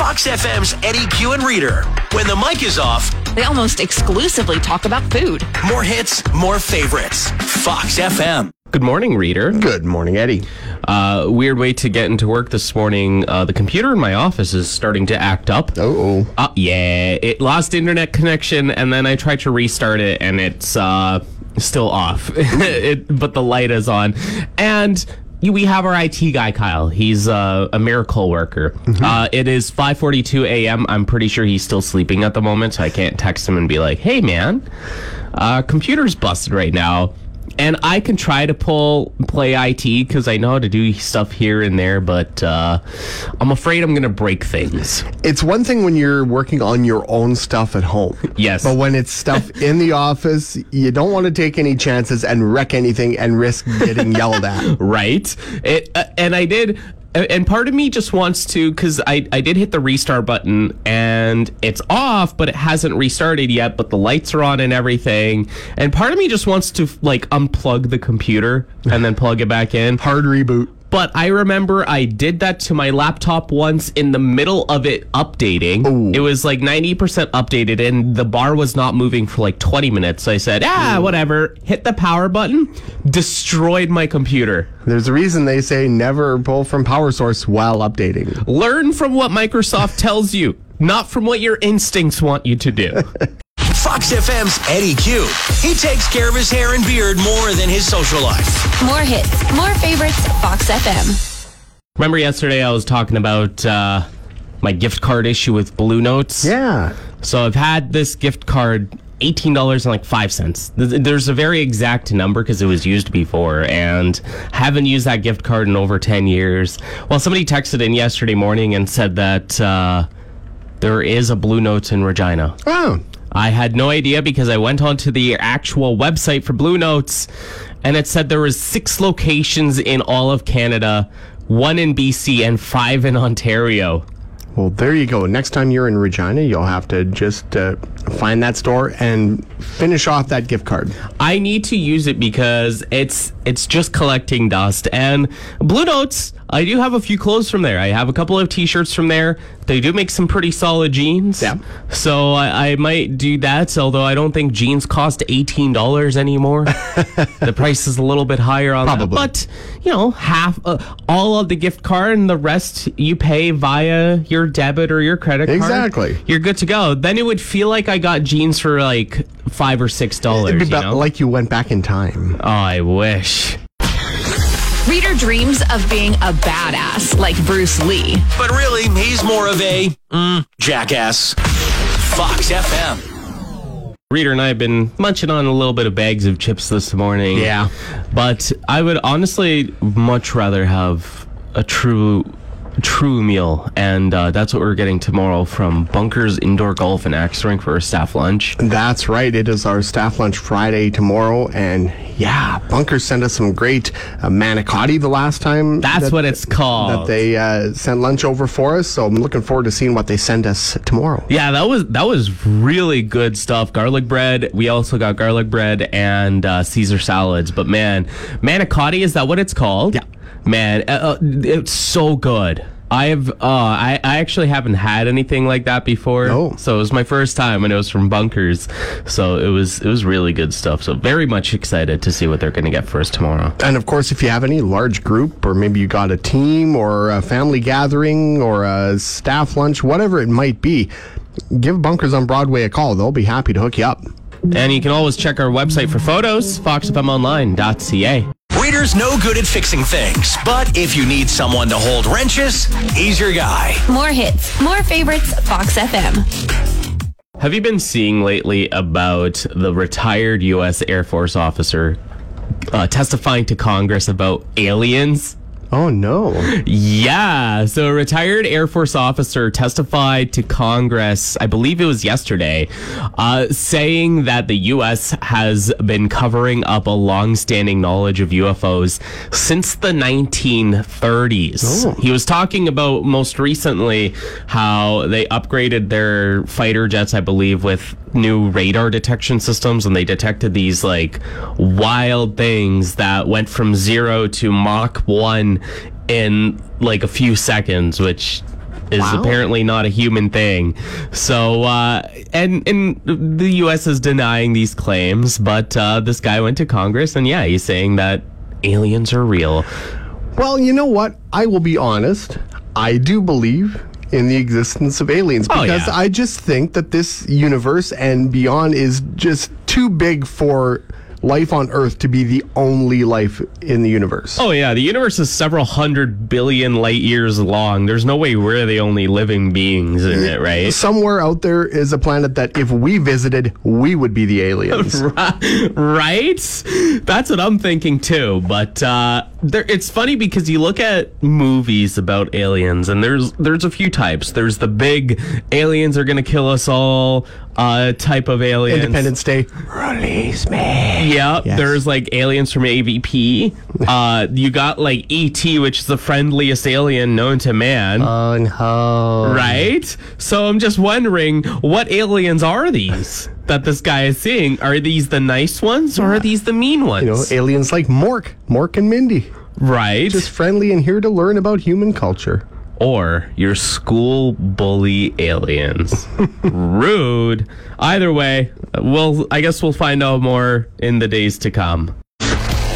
Fox FM's Eddie Q and Reader. When the mic is off, They almost exclusively talk about food. more hits, more favorites. Fox FM. Good morning, reader. Good morning, Eddie. Uh, weird way to get into work this morning. Uh, the computer in my office is starting to act up. Oh, Uh, yeah, it lost internet connection, and then I tried to restart it, and it's uh, still off. it, but the light is on, and we have our IT guy, Kyle. He's uh, a miracle worker. Uh, it is 5:42 a.m. I'm pretty sure he's still sleeping at the moment, so I can't text him and be like, "Hey, man, uh, computer's busted right now." And I can try to pull play IT because I know how to do stuff here and there, but uh, I'm afraid I'm gonna break things. it's one thing when you're working on your own stuff at home. Yes. But when it's stuff in the office, you don't want to take any chances and wreck anything and risk getting yelled at. right? It uh, and I did. And part of me just wants to, because I, I did hit the restart button and it's off, but it hasn't restarted yet, but the lights are on and everything. And part of me just wants to, like, unplug the computer and then plug it back in. Hard reboot. But I remember I did that to my laptop once in the middle of it updating. It was like 90% updated and the bar was not moving for like 20 minutes. So I said, ah, whatever. Hit the power button, destroyed my computer. There's a reason they say never pull from power source while updating. Learn from what Microsoft tells you, not from what your instincts want you to do. Fox FM's Eddie Q. He takes care of his hair and beard more than his social life. More hits, more favorites, Fox FM. Remember yesterday I was talking about uh, my gift card issue with Blue Notes? Yeah. So I've had this gift card eighteen dollars and like five cents. There's a very exact number because it was used before, and haven't used that gift card in over ten years. Well, somebody texted in yesterday morning and said that uh, there is a Blue Notes in Regina. Oh. I had no idea because I went onto the actual website for Blue Notes, and it said there was six locations in all of Canada, one in BC and five in Ontario. Well, there you go. Next time you're in Regina, you'll have to just uh, find that store and finish off that gift card. I need to use it because it's it's just collecting dust. And Blue Notes, I do have a few clothes from there. I have a couple of T-shirts from there. They do make some pretty solid jeans. Yeah. So I, I might do that. Although I don't think jeans cost eighteen dollars anymore. the price is a little bit higher on Probably. that. But you know, half uh, all of the gift card and the rest you pay via your debit or your credit card. Exactly. You're good to go. Then it would feel like I got jeans for like five or six dollars. Be you know? like you went back in time. Oh, I wish. Reader dreams of being a badass like Bruce Lee. But really, he's more of a mm, jackass. Fox FM. Reader and I have been munching on a little bit of bags of chips this morning. Yeah. But I would honestly much rather have a true true meal and uh, that's what we're getting tomorrow from bunkers indoor golf and axe rink for our staff lunch That's right. It is our staff lunch Friday tomorrow, and yeah, Bunkers sent us some great uh, manicotti the last time. that's that- what it's called That they uh, sent lunch over for us. So I'm looking forward to seeing what they send us tomorrow. Yeah, that was that was really good stuff. Garlic bread. We also got garlic bread and uh, Caesar salads. But man, manicotti is that what it's called? Yeah. Man, uh, uh, it's so good. I have. Uh, I I actually haven't had anything like that before. Oh. So it was my first time, and it was from Bunkers. So it was it was really good stuff. So very much excited to see what they're going to get for us tomorrow. And of course, if you have any large group, or maybe you got a team, or a family gathering, or a staff lunch, whatever it might be, give Bunkers on Broadway a call. They'll be happy to hook you up. And you can always check our website for photos, foxfmonline.ca. Reader's no good at fixing things, but if you need someone to hold wrenches, he's your guy. More hits, more favorites, Fox FM. Have you been seeing lately about the retired U.S. Air Force officer uh, testifying to Congress about aliens? Oh no! Yeah. So a retired Air Force officer testified to Congress, I believe it was yesterday, uh, saying that the U.S. has been covering up a long-standing knowledge of UFOs since the 1930s. Oh. He was talking about most recently how they upgraded their fighter jets, I believe, with new radar detection systems, and they detected these like wild things that went from zero to Mach 1 in like a few seconds, which is Wow. apparently not a human thing. So, uh, and and the U.S. is denying these claims, but uh, this guy went to Congress, and yeah, he's saying that aliens are real. Well, you know what? I will be honest. I do believe in the existence of aliens Oh, because yeah. I just think that this universe and beyond is just too big for life on Earth to be the only life in the universe. Oh yeah, the universe is several hundred billion light years long. There's no way we're the only living beings in it, right? Somewhere out there is a planet that if we visited, we would be the aliens. right? That's what I'm thinking too. But uh, there, it's funny because you look at movies about aliens, and there's there's a few types. There's the big aliens are gonna kill us all uh, type of aliens. Independence Day. Release me. Yep. Yes. There's like aliens from AVP. Uh, you got like ET, which is the friendliest alien known to man. Uh, Unho. Right? So I'm just wondering what aliens are these that this guy is seeing? Are these the nice ones or are these the mean ones? You know, aliens like Mork, Mork and Mindy. right? Just friendly and here to learn about human culture. or your school bully aliens. Rude. Either way, we'll I guess we'll find out more in the days to come.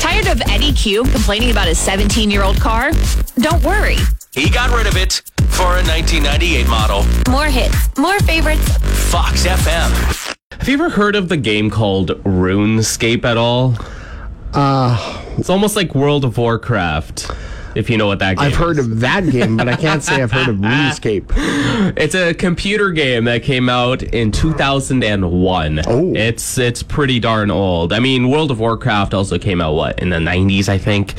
Tired of Eddie Q complaining about his 17 year old car? Don't worry. He got rid of it for a 1998 model. More hits, more favorites. Fox FM. Have you ever heard of the game called RuneScape at all? Uh, it's almost like World of Warcraft. If you know what that game I've heard of that game, but I can't say I've heard of RuneScape. It's a computer game that came out in 2001. Oh. It's it's pretty darn old. I mean, World of Warcraft also came out what in the 90s, I think.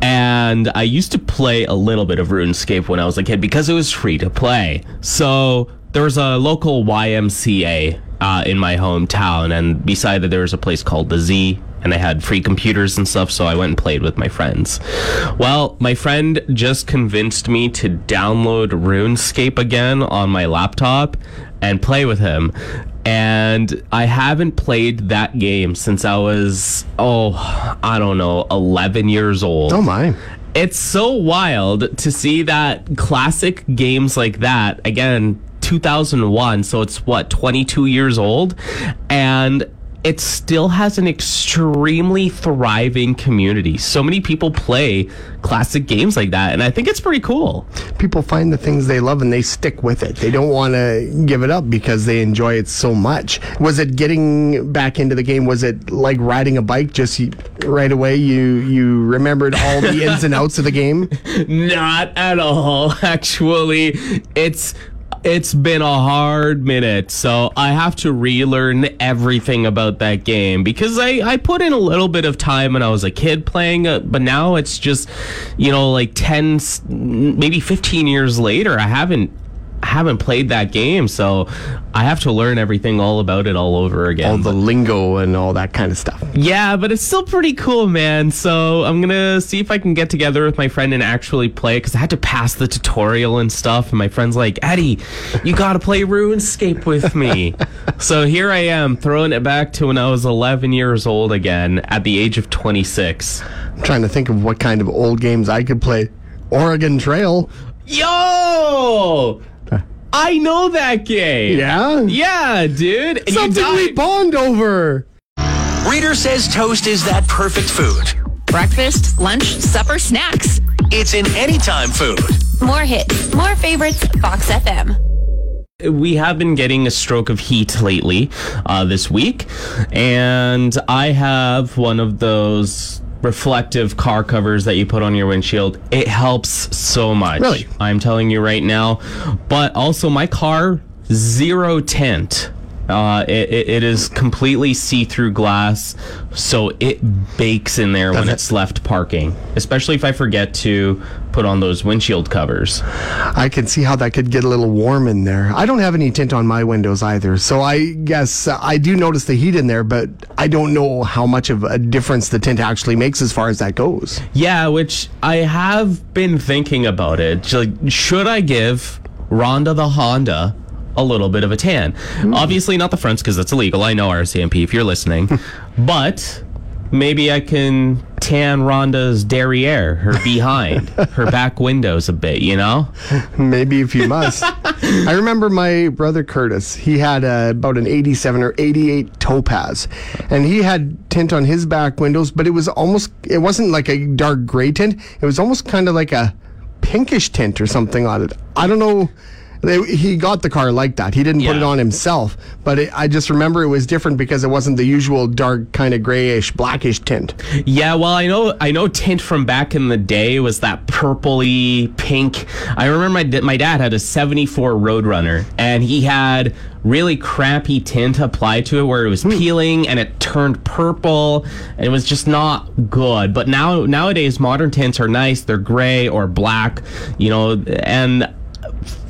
And I used to play a little bit of RuneScape when I was a kid because it was free to play. So there was a local YMCA uh, in my hometown, and beside that there was a place called the Z. And they had free computers and stuff, so I went and played with my friends. Well, my friend just convinced me to download RuneScape again on my laptop and play with him. And I haven't played that game since I was, oh, I don't know, 11 years old. Oh my. It's so wild to see that classic games like that again 2001 so it's what 22 years old and it still has an extremely thriving community. So many people play classic games like that and I think it's pretty cool. People find the things they love and they stick with it. They don't want to give it up because they enjoy it so much. Was it getting back into the game? Was it like riding a bike? Just right away, you you remembered all the ins and outs of the game. Not at all. Actually, it's it's been a hard minute, so I have to relearn everything about that game because I I put in a little bit of time when I was a kid playing it, but now it's just you know like 10, maybe 15 years later I haven't haven't played that game, so I have to learn everything all about it all over again. All the lingo and all that kind of stuff. Yeah, but it's still pretty cool, man. So I'm gonna see if I can get together with my friend and actually play it because I had to pass the tutorial and stuff. And my friend's like, Eddie, you gotta play RuneScape with me. so here I am, throwing it back to when I was 11 years old again at the age of 26. I'm trying to think of what kind of old games I could play. Oregon Trail. Yo! I know that game. Yeah? Yeah, dude. And you Something we bond over. Reader says toast is that perfect food. Breakfast, lunch, supper, snacks. It's an anytime food. More hits, more favorites. Fox FM. we have been getting a stroke of heat lately uh, this week and i have one of those reflective car covers that you put on your windshield. It helps so much. Really? i'm telling you right now. But also my car zero tint uh, it, it, it is completely see-through glass, so it bakes in there when it? it's left parking. Especially if I forget to put on those windshield covers. I can see how that could get a little warm in there. I don't have any tint on my windows either, so I guess uh, I do notice the heat in there, but I don't know how much of a difference the tint actually makes as far as that goes. Yeah, which I have been thinking about it. Like, should I give Rhonda the Honda a little bit of a tan? Obviously, not the fronts because that's illegal. I know RCMP if you're listening, but maybe I can tan Rhonda's derriere, her behind, her back windows a bit, you know? Maybe if you must. I remember my brother Curtis. He had uh, about an 87 or 88 Topaz, and he had tint on his back windows, but it was almost, it wasn't like a dark gray tint. It was almost kind of like a pinkish tint or something on it. I don't know. They, he got the car like that. He didn't put it on himself, but it, I just remember it was different because it wasn't the usual dark, kind of grayish, blackish tint. Yeah, well, I know, I know. Tint from back in the day was that purpley pink. I remember my my dad had a '74 Roadrunner, and he had really crappy tint applied to it, where it was hmm. peeling and it turned purple. And it was just not good. But now nowadays, modern tints are nice. They're gray or black, you know, and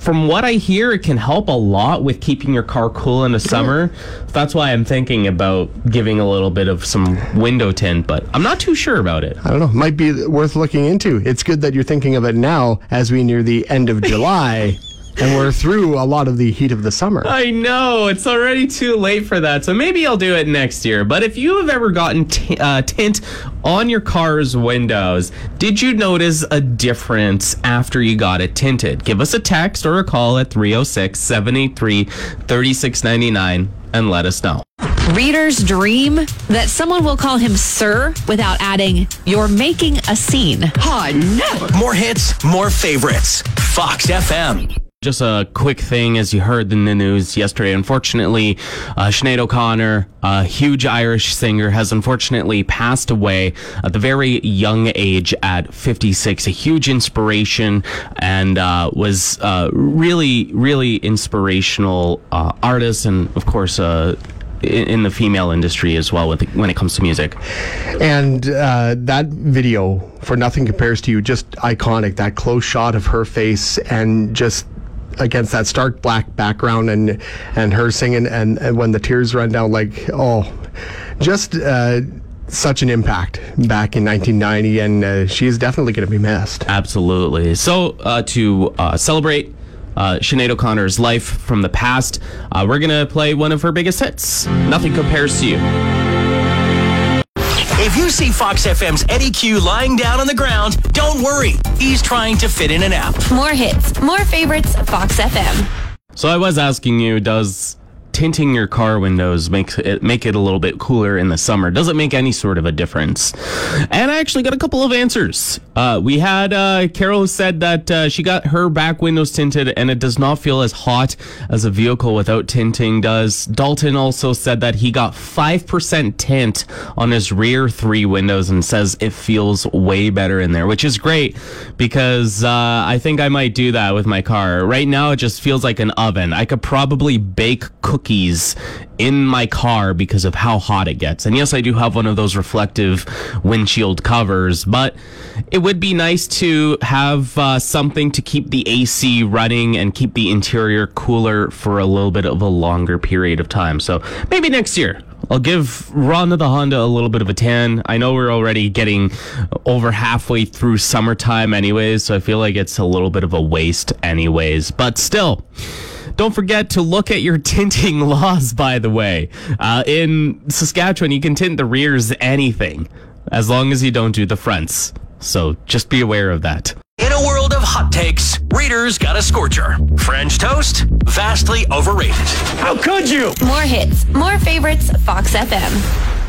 from what I hear, it can help a lot with keeping your car cool in the summer. That's why I'm thinking about giving a little bit of some window tint, but I'm not too sure about it. I don't know. Might be worth looking into. It's good that you're thinking of it now as we near the end of July and we're through a lot of the heat of the summer. I know it's already too late for that, so maybe I'll do it next year. But if you have ever gotten t- uh, tint on your car's windows, did you notice a difference after you got it tinted? Give us a text or a call at 306 783 3699 and let us know. Reader's dream that someone will call him sir without adding, you're making a scene. Oh, no. More hits, more favorites. Fox FM. Just a quick thing, as you heard in the news yesterday, unfortunately, uh, Sinead O'Connor, a huge Irish singer, has unfortunately passed away at the very young age at 56. A huge inspiration and uh, was uh, really, really inspirational uh, artist, and of course, uh, in, the female industry as well with when it comes to music. And uh, that video for Nothing Compares to You, just iconic. That close shot of her face and just against that stark black background and and her singing and, and when the tears run down like oh just uh, such an impact back in 1990 and uh, she is definitely going to be missed Absolutely. So, uh, to uh, celebrate uh, Sinead O'Connor's life from the past, uh, we're going to play one of her biggest hits Nothing Compares to You. If you see Fox FM's Eddie Q lying down on the ground, don't worry. He's trying to fit in an app. More hits, more favorites, Fox FM. So, I was asking you, does tinting your car windows makes it make it a little bit cooler in the summer. Does it make any sort of a difference. And i actually got a couple of answers. Uh, we had uh, carol said that uh, she got her back windows tinted and it does not feel as hot as a vehicle without tinting does. Dalton also said that he got 5% tint on his rear three windows and says it feels way better in there which is great because uh, i think i might do that with my car. Right now it just feels like an oven. I could probably bake cookies in my car because of how hot it gets. And yes, I do have one of those reflective windshield covers, but it would be nice to have uh, something to keep the AC running and keep the interior cooler for a little bit of a longer period of time. So maybe next year. I'll give Ron the Honda a little bit of a tan. I know we're already getting over halfway through summertime anyways, so I feel like it's a little bit of a waste anyways. But still, don't forget to look at your tinting laws, by the way. Uh, in Saskatchewan, you can tint the rears anything as long as you don't do the fronts. So just be aware of that. In a world of hot takes, Reader's got a scorcher. French toast, vastly overrated. How could you? More hits, more favorites, Fox FM.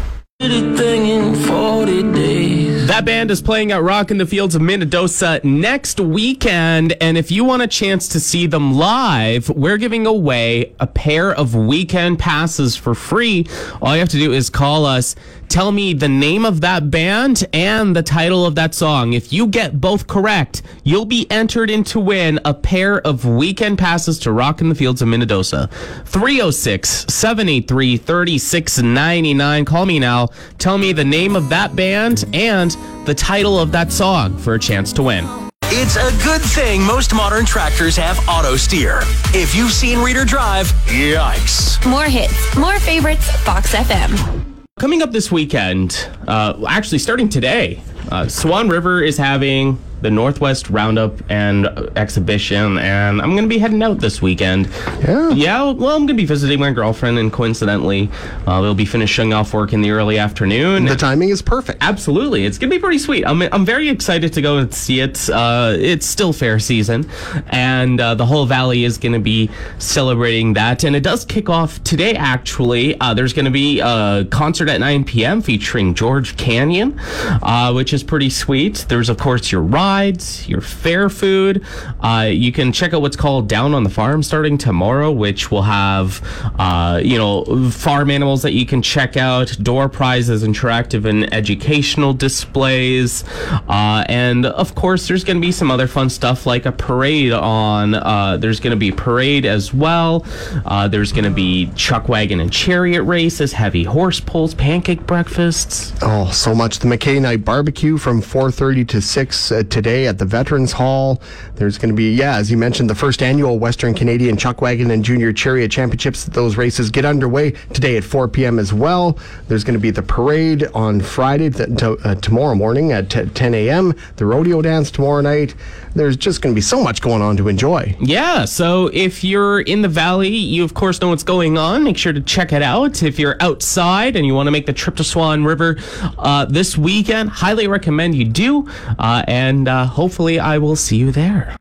That band is playing at Rock in the Fields of Minnedosa next weekend. And if you want a chance to see them live, we're giving away a pair of weekend passes for free. All you have to do is call us, tell me the name of that band and the title of that song. If you get both correct, you'll be entered in to win a pair of weekend passes to Rock in the Fields of Minnedosa. 306 783 3699. Call me now. Tell me the name of that band and the title of that song for a chance to win. It's a good thing most modern tractors have auto steer. If you've seen Reader drive, yikes. More hits, more favorites, Fox FM. Coming up this weekend, uh, actually starting today, uh, Swan River is having the Northwest Roundup and Exhibition, and I'm going to be heading out this weekend. Yeah. Yeah, well, I'm going to be visiting my girlfriend, and coincidentally, uh, we'll be finishing off work in the early afternoon. The timing is perfect. Absolutely, it's gonna be pretty sweet. I'm I'm very excited to go and see it. Uh, it's still fair season, and uh, the whole valley is gonna be celebrating that. And it does kick off today. Actually, uh, there's gonna be a concert at 9 p.m. featuring George Canyon, uh, which is pretty sweet. There's of course your rides, your fair food. Uh, you can check out what's called Down on the Farm starting tomorrow, which will have uh, you know farm animals that you can check out, door prizes, interactive and educational displays, uh, and of course there's going to be some other fun stuff like a parade on. Uh, there's going to be parade as well. Uh, there's going to be chuck wagon and chariot races, heavy horse pulls, pancake breakfasts. Oh, so much. The McKay Night Barbecue from 4.30 to 6 uh, today at the Veterans Hall. There's going to be, yeah, as you mentioned, the first annual Western Canadian Chuckwagon and Junior Chariot Championships. Those races get underway today at 4 p.m. as well. There's going to be the parade on Friday, to, uh, tomorrow morning at t- 10 a.m., the rodeo dance tomorrow night. There's just going to be so much going on to enjoy. Yeah, so if you're in the valley, you of course know what's going on. Make sure to check it out. If you're outside and you want to make the trip to Swan River uh, this weekend, highly recommend you do. Uh, and uh, hopefully, I will see you there.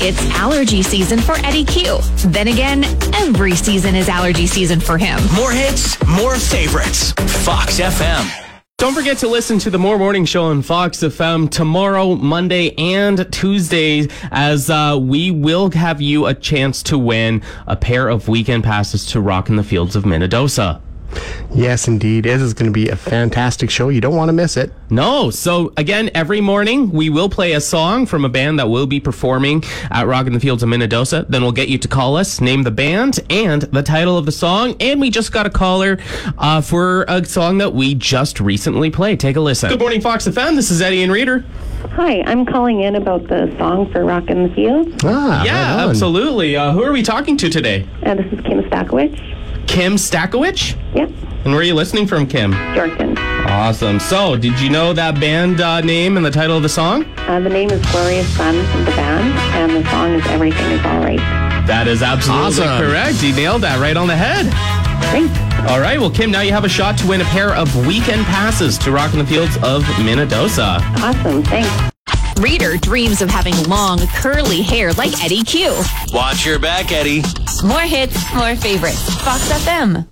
It's allergy season for Eddie Q. Then again, every season is allergy season for him. More hits, more favorites. Fox FM. Don't forget to listen to the More Morning Show on Fox FM tomorrow, Monday, and Tuesday, as uh, we will have you a chance to win a pair of weekend passes to Rock in the Fields of Minnedosa. Yes, indeed. It is going to be a fantastic show. You don't want to miss it. No. So again, every morning we will play a song from a band that will be performing at Rock in the Fields of Minnedosa. Then we'll get you to call us, name the band and the title of the song. And we just got a caller uh, for a song that we just recently played. Take a listen. Good morning, Fox FM. This is Eddie and Reader. Hi, I'm calling in about the song for Rock in the Fields. Ah, Yeah, right absolutely. Uh, who are we talking to today? Uh, this is Kim Stakowicz. Kim Stakowicz? Yep, And where are you listening from, Kim? Jordan. Awesome. So, did you know that band uh, name and the title of the song? Uh, the name is Glorious Sun from the band, and the song is Everything Is All Right. That is absolutely Awesome. correct. You nailed that right on the head. Thanks. All right. Well, Kim, now you have a shot to win a pair of weekend passes to Rock in the Fields of Minnedosa. Awesome, thanks. Reader dreams of having long, curly hair like Eddie Q. Watch your back, Eddie. More hits, more favorites. Fox FM.